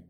like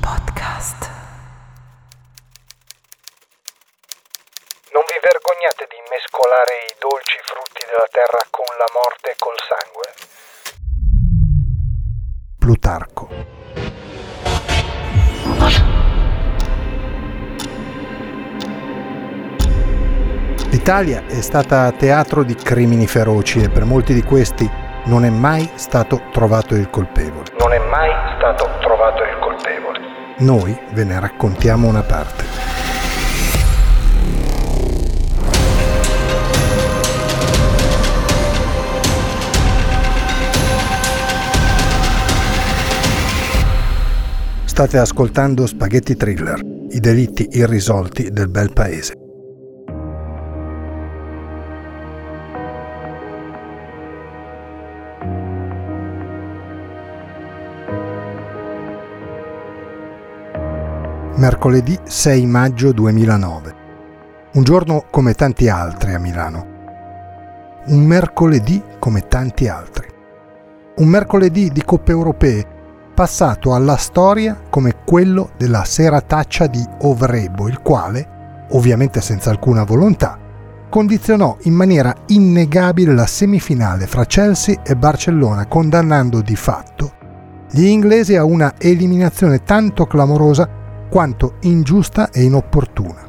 Podcast. Non vi vergognate di mescolare i dolci frutti della terra con la morte e col sangue? Plutarco. L'Italia è stata teatro di crimini feroci e per molti di questi non è mai stato trovato il colpevole. Non è mai stato trovato il colpevole. Noi ve ne raccontiamo una parte. State ascoltando Spaghetti Thriller, i delitti irrisolti del bel paese. Mercoledì 6 maggio 2009. Un giorno come tanti altri a Milano. Un mercoledì come tanti altri. Un mercoledì di coppe europee passato alla storia come quello della serataccia di Ovrebo, il quale, ovviamente senza alcuna volontà, condizionò in maniera innegabile la semifinale fra Chelsea e Barcellona, condannando di fatto gli inglesi a una eliminazione tanto clamorosa quanto ingiusta e inopportuna.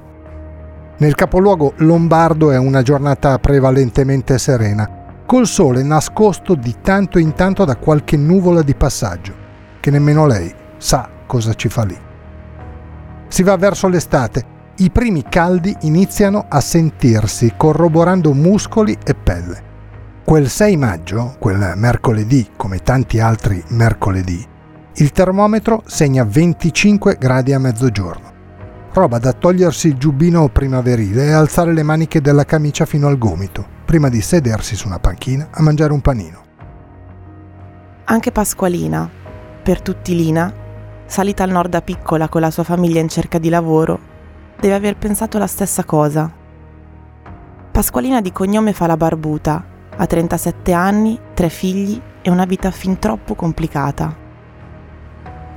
Nel capoluogo lombardo è una giornata prevalentemente serena, col sole nascosto di tanto in tanto da qualche nuvola di passaggio, che nemmeno lei sa cosa ci fa lì. Si va verso l'estate, i primi caldi iniziano a sentirsi, corroborando muscoli e pelle. Quel 6 maggio, quel mercoledì, come tanti altri mercoledì, il termometro segna 25 gradi a mezzogiorno. Roba da togliersi il giubbino primaverile e alzare le maniche della camicia fino al gomito, prima di sedersi su una panchina a mangiare un panino. Anche Pasqualina, per tutti Lina, salita al nord da piccola con la sua famiglia in cerca di lavoro, deve aver pensato la stessa cosa. Pasqualina di cognome fa la barbuta, ha 37 anni, tre figli e una vita fin troppo complicata.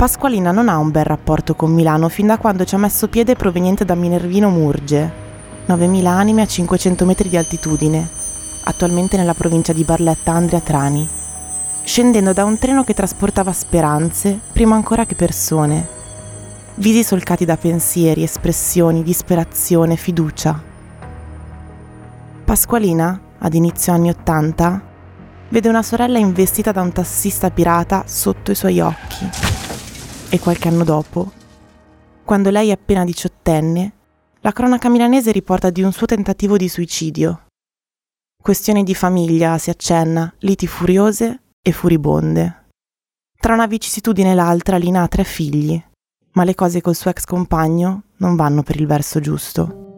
Pasqualina non ha un bel rapporto con Milano fin da quando ci ha messo piede proveniente da Minervino Murge, 9.000 anime a 500 metri di altitudine, attualmente nella provincia di Barletta Andria Trani, scendendo da un treno che trasportava speranze prima ancora che persone, visi solcati da pensieri, espressioni, disperazione, fiducia. Pasqualina, ad inizio anni Ottanta, vede una sorella investita da un tassista pirata sotto i suoi occhi e qualche anno dopo, quando lei è appena diciottenne, la cronaca milanese riporta di un suo tentativo di suicidio. Questioni di famiglia, si accenna, liti furiose e furibonde. Tra una vicissitudine e l'altra Lina ha tre figli, ma le cose col suo ex compagno non vanno per il verso giusto.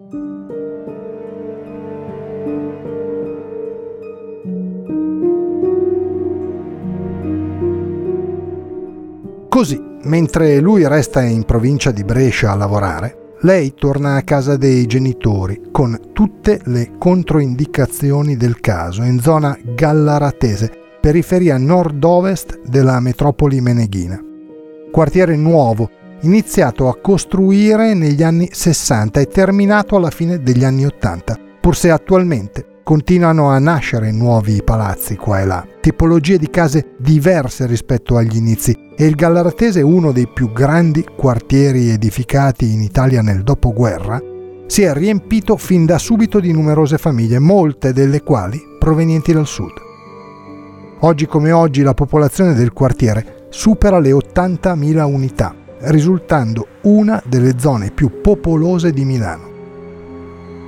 Così, mentre lui resta in provincia di Brescia a lavorare, lei torna a casa dei genitori con tutte le controindicazioni del caso in zona gallaratese, periferia nord-ovest della metropoli meneghina. Quartiere nuovo, iniziato a costruire negli anni 60 e terminato alla fine degli anni 80, pur se attualmente continuano a nascere nuovi palazzi qua e là, tipologie di case diverse rispetto agli inizi e il Gallaratese, uno dei più grandi quartieri edificati in Italia nel dopoguerra, si è riempito fin da subito di numerose famiglie, molte delle quali provenienti dal sud. Oggi come oggi la popolazione del quartiere supera le 80.000 unità, risultando una delle zone più popolose di Milano.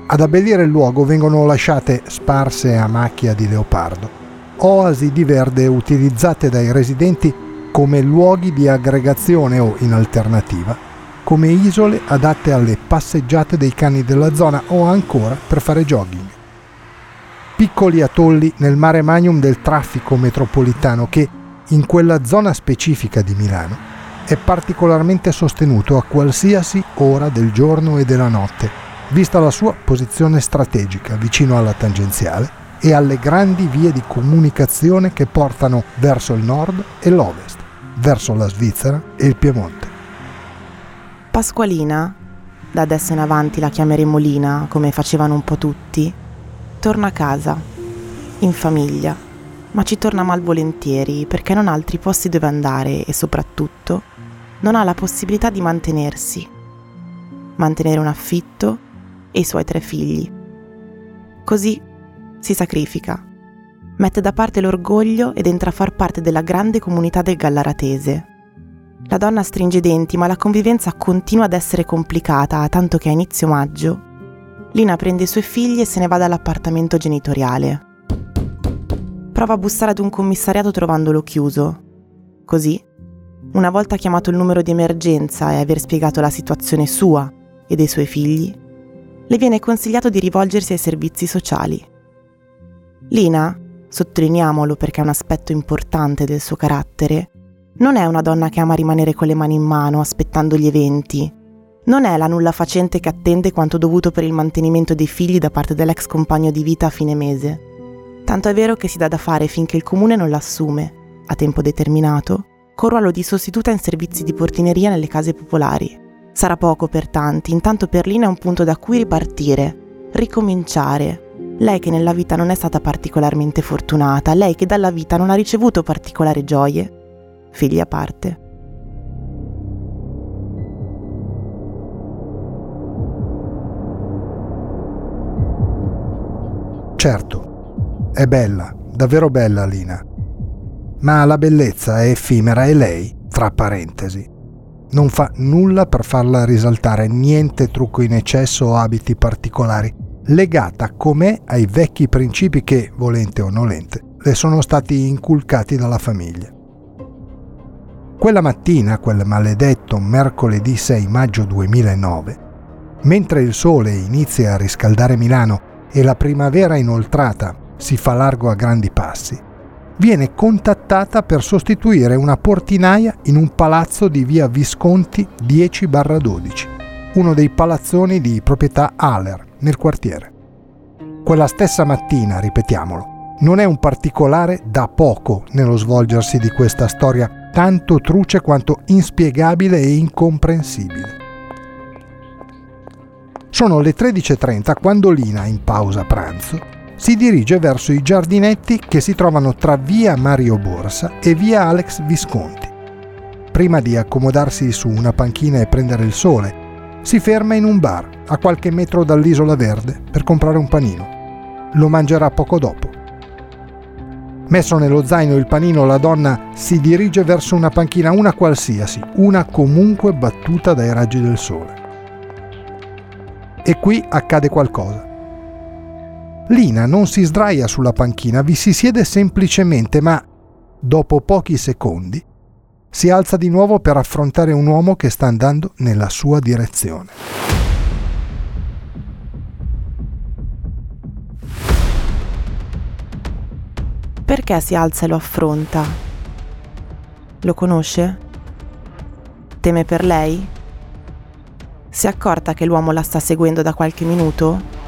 Ad abbellire il luogo vengono lasciate sparse a macchia di leopardo, oasi di verde utilizzate dai residenti come luoghi di aggregazione o, in alternativa, come isole adatte alle passeggiate dei cani della zona o ancora per fare jogging. Piccoli atolli nel mare magnum del traffico metropolitano che, in quella zona specifica di Milano, è particolarmente sostenuto a qualsiasi ora del giorno e della notte vista la sua posizione strategica vicino alla tangenziale e alle grandi vie di comunicazione che portano verso il nord e l'ovest, verso la Svizzera e il Piemonte. Pasqualina, da adesso in avanti la chiameremo Lina, come facevano un po' tutti, torna a casa, in famiglia, ma ci torna malvolentieri perché non ha altri posti dove andare e soprattutto non ha la possibilità di mantenersi, mantenere un affitto e i suoi tre figli. Così si sacrifica, mette da parte l'orgoglio ed entra a far parte della grande comunità del Gallaratese. La donna stringe i denti, ma la convivenza continua ad essere complicata, tanto che a inizio maggio Lina prende i suoi figli e se ne va dall'appartamento genitoriale. Prova a bussare ad un commissariato trovandolo chiuso. Così, una volta chiamato il numero di emergenza e aver spiegato la situazione sua e dei suoi figli, le viene consigliato di rivolgersi ai servizi sociali. Lina, sottolineiamolo perché è un aspetto importante del suo carattere, non è una donna che ama rimanere con le mani in mano aspettando gli eventi. Non è la nulla facente che attende quanto dovuto per il mantenimento dei figli da parte dell'ex compagno di vita a fine mese. Tanto è vero che si dà da fare finché il comune non l'assume, a tempo determinato, con ruolo di sostituta in servizi di portineria nelle case popolari. Sarà poco per tanti, intanto per Lina è un punto da cui ripartire, ricominciare. Lei che nella vita non è stata particolarmente fortunata, lei che dalla vita non ha ricevuto particolari gioie, figli a parte. Certo, è bella, davvero bella Lina. Ma la bellezza è effimera e lei, tra parentesi, non fa nulla per farla risaltare, niente trucco in eccesso o abiti particolari, legata com'è ai vecchi principi che, volente o nolente, le sono stati inculcati dalla famiglia. Quella mattina, quel maledetto mercoledì 6 maggio 2009, mentre il sole inizia a riscaldare Milano e la primavera inoltrata si fa largo a grandi passi, viene contattata per sostituire una portinaia in un palazzo di via Visconti 10-12, uno dei palazzoni di proprietà Haller nel quartiere. Quella stessa mattina, ripetiamolo, non è un particolare da poco nello svolgersi di questa storia tanto truce quanto inspiegabile e incomprensibile. Sono le 13.30 quando Lina, in pausa pranzo, si dirige verso i giardinetti che si trovano tra via Mario Borsa e via Alex Visconti. Prima di accomodarsi su una panchina e prendere il sole, si ferma in un bar a qualche metro dall'isola verde per comprare un panino. Lo mangerà poco dopo. Messo nello zaino il panino, la donna si dirige verso una panchina, una qualsiasi, una comunque battuta dai raggi del sole. E qui accade qualcosa. Lina non si sdraia sulla panchina, vi si siede semplicemente, ma dopo pochi secondi si alza di nuovo per affrontare un uomo che sta andando nella sua direzione. Perché si alza e lo affronta? Lo conosce? Teme per lei? Si è accorta che l'uomo la sta seguendo da qualche minuto?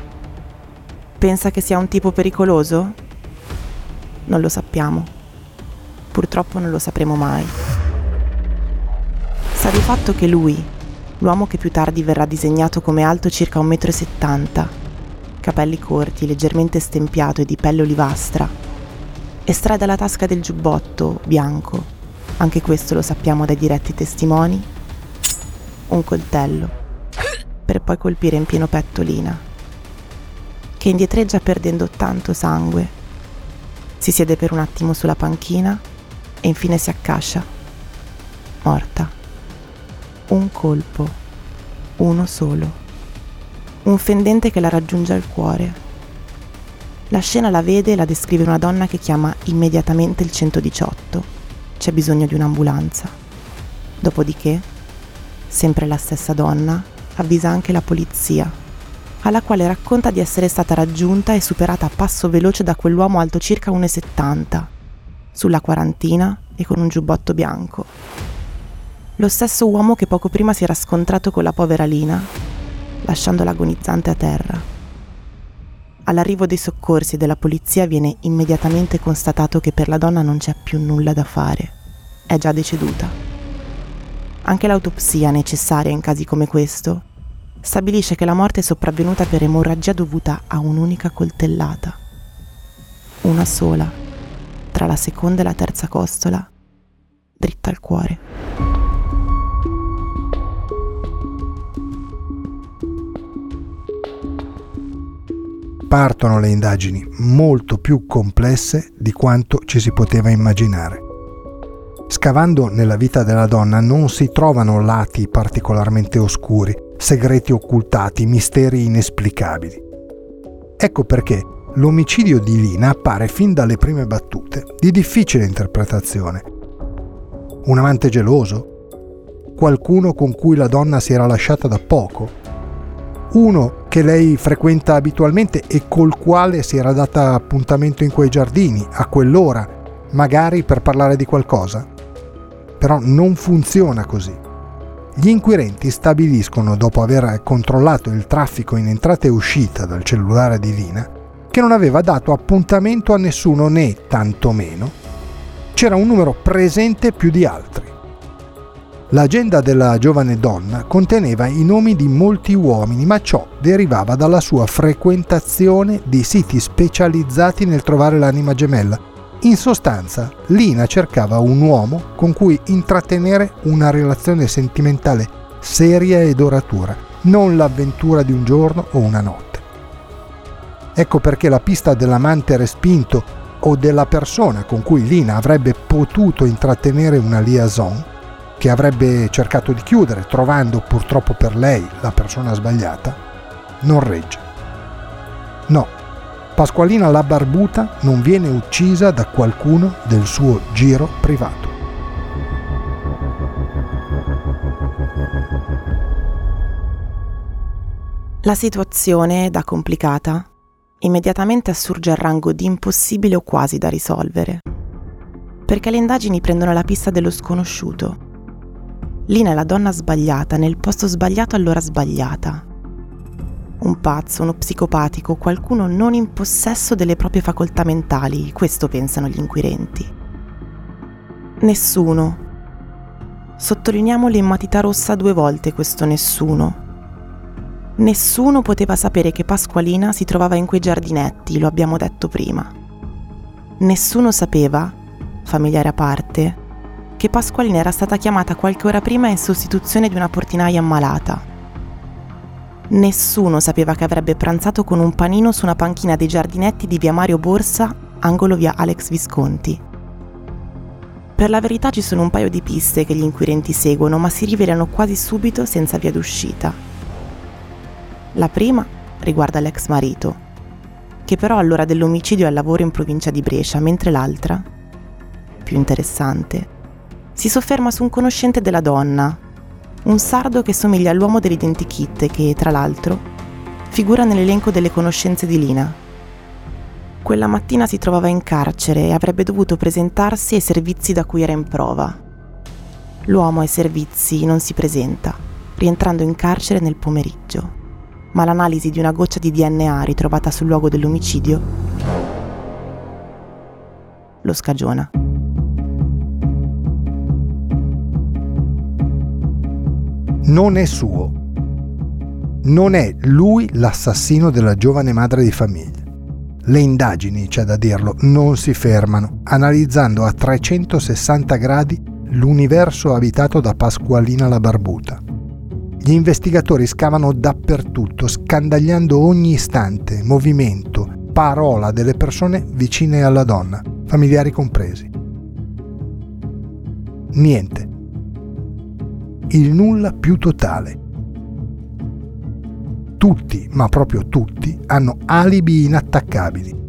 Pensa che sia un tipo pericoloso? Non lo sappiamo. Purtroppo non lo sapremo mai. Sa di fatto che lui, l'uomo che più tardi verrà disegnato come alto circa 1,70 m, capelli corti, leggermente stempiato e di pelle olivastra, estrae dalla tasca del giubbotto bianco, anche questo lo sappiamo dai diretti testimoni, un coltello per poi colpire in pieno petto Lina, che indietreggia perdendo tanto sangue. Si siede per un attimo sulla panchina e infine si accascia, morta. Un colpo, uno solo. Un fendente che la raggiunge al cuore. La scena la vede e la descrive una donna che chiama immediatamente il 118. C'è bisogno di un'ambulanza. Dopodiché, sempre la stessa donna, avvisa anche la polizia, alla quale racconta di essere stata raggiunta e superata a passo veloce da quell'uomo alto circa 1,70, sulla quarantina e con un giubbotto bianco. Lo stesso uomo che poco prima si era scontrato con la povera Lina, lasciandola agonizzante a terra. All'arrivo dei soccorsi e della polizia viene immediatamente constatato che per la donna non c'è più nulla da fare. È già deceduta. Anche l'autopsia necessaria in casi come questo stabilisce che la morte è sopravvenuta per emorragia dovuta a un'unica coltellata. Una sola, tra la seconda e la terza costola, dritta al cuore. Partono le indagini molto più complesse di quanto ci si poteva immaginare. Scavando nella vita della donna non si trovano lati particolarmente oscuri, segreti occultati, misteri inesplicabili. Ecco perché l'omicidio di Lina appare fin dalle prime battute di difficile interpretazione. Un amante geloso? Qualcuno con cui la donna si era lasciata da poco? Uno che lei frequenta abitualmente e col quale si era data appuntamento in quei giardini, a quell'ora, magari per parlare di qualcosa? però non funziona così. Gli inquirenti stabiliscono, dopo aver controllato il traffico in entrata e uscita dal cellulare di Lina, che non aveva dato appuntamento a nessuno né, tantomeno, c'era un numero presente più di altri. L'agenda della giovane donna conteneva i nomi di molti uomini, ma ciò derivava dalla sua frequentazione di siti specializzati nel trovare l'anima gemella, in sostanza, Lina cercava un uomo con cui intrattenere una relazione sentimentale seria e duratura, non l'avventura di un giorno o una notte. Ecco perché la pista dell'amante respinto o della persona con cui Lina avrebbe potuto intrattenere una liaison, che avrebbe cercato di chiudere trovando purtroppo per lei la persona sbagliata, non regge. No, Pasqualina la barbuta non viene uccisa da qualcuno del suo giro privato. La situazione, da complicata, immediatamente assurge al rango di impossibile o quasi da risolvere. Perché le indagini prendono la pista dello sconosciuto. Lina è la donna sbagliata nel posto sbagliato all'ora sbagliata un pazzo, uno psicopatico, qualcuno non in possesso delle proprie facoltà mentali, questo pensano gli inquirenti. Nessuno. Sottolineiamo l'immatità rossa due volte questo nessuno. Nessuno poteva sapere che Pasqualina si trovava in quei giardinetti, lo abbiamo detto prima. Nessuno sapeva, familiare a parte, che Pasqualina era stata chiamata qualche ora prima in sostituzione di una portinaia ammalata Nessuno sapeva che avrebbe pranzato con un panino su una panchina dei giardinetti di via Mario Borsa, angolo via Alex Visconti. Per la verità ci sono un paio di piste che gli inquirenti seguono, ma si rivelano quasi subito senza via d'uscita. La prima riguarda l'ex marito, che però all'ora dell'omicidio è al lavoro in provincia di Brescia, mentre l'altra, più interessante, si sofferma su un conoscente della donna, un sardo che somiglia all'uomo dell'identikit che, tra l'altro, figura nell'elenco delle conoscenze di Lina. Quella mattina si trovava in carcere e avrebbe dovuto presentarsi ai servizi da cui era in prova. L'uomo ai servizi non si presenta, rientrando in carcere nel pomeriggio, ma l'analisi di una goccia di DNA ritrovata sul luogo dell'omicidio lo scagiona. Non è suo. Non è lui l'assassino della giovane madre di famiglia. Le indagini, c'è da dirlo, non si fermano, analizzando a 360 gradi l'universo abitato da Pasqualina la Barbuta. Gli investigatori scavano dappertutto, scandagliando ogni istante, movimento, parola delle persone vicine alla donna, familiari compresi. Niente. Il nulla più totale. Tutti, ma proprio tutti, hanno alibi inattaccabili.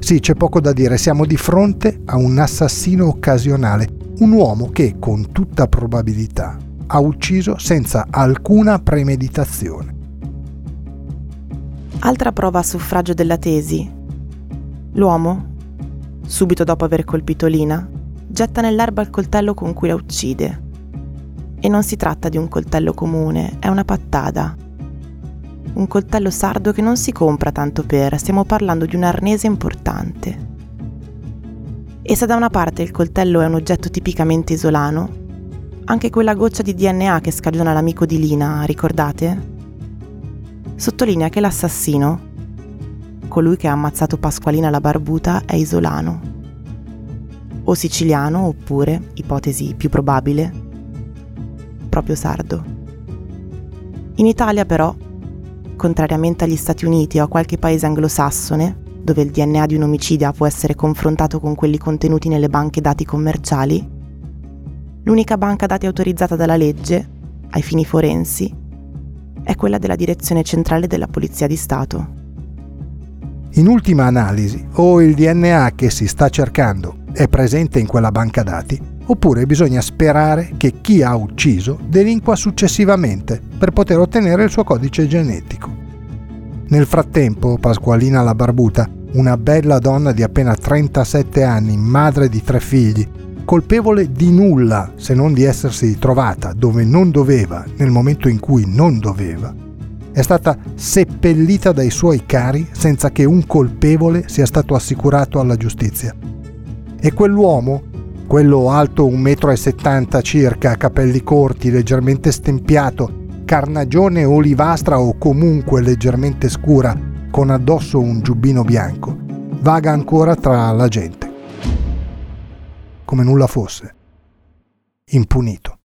Sì, c'è poco da dire, siamo di fronte a un assassino occasionale, un uomo che, con tutta probabilità, ha ucciso senza alcuna premeditazione. Altra prova a suffragio della tesi. L'uomo, subito dopo aver colpito Lina, getta nell'erba il coltello con cui la uccide. E non si tratta di un coltello comune, è una pattada. Un coltello sardo che non si compra tanto per, stiamo parlando di un arnese importante. E se da una parte il coltello è un oggetto tipicamente isolano, anche quella goccia di DNA che scagiona l'amico di Lina, ricordate? Sottolinea che l'assassino colui che ha ammazzato Pasqualina la Barbuta è isolano. O siciliano oppure, ipotesi più probabile, proprio sardo. In Italia però, contrariamente agli Stati Uniti o a qualche paese anglosassone, dove il DNA di un omicidio può essere confrontato con quelli contenuti nelle banche dati commerciali, l'unica banca dati autorizzata dalla legge, ai fini forensi, è quella della Direzione Centrale della Polizia di Stato. In ultima analisi, o il DNA che si sta cercando è presente in quella banca dati, oppure bisogna sperare che chi ha ucciso delinqua successivamente per poter ottenere il suo codice genetico. Nel frattempo, Pasqualina la Barbuta, una bella donna di appena 37 anni, madre di tre figli, colpevole di nulla se non di essersi trovata dove non doveva nel momento in cui non doveva, è stata seppellita dai suoi cari senza che un colpevole sia stato assicurato alla giustizia. E quell'uomo, quello alto 1,70 m circa, capelli corti, leggermente stempiato, carnagione olivastra o comunque leggermente scura, con addosso un giubbino bianco, vaga ancora tra la gente. Come nulla fosse. Impunito.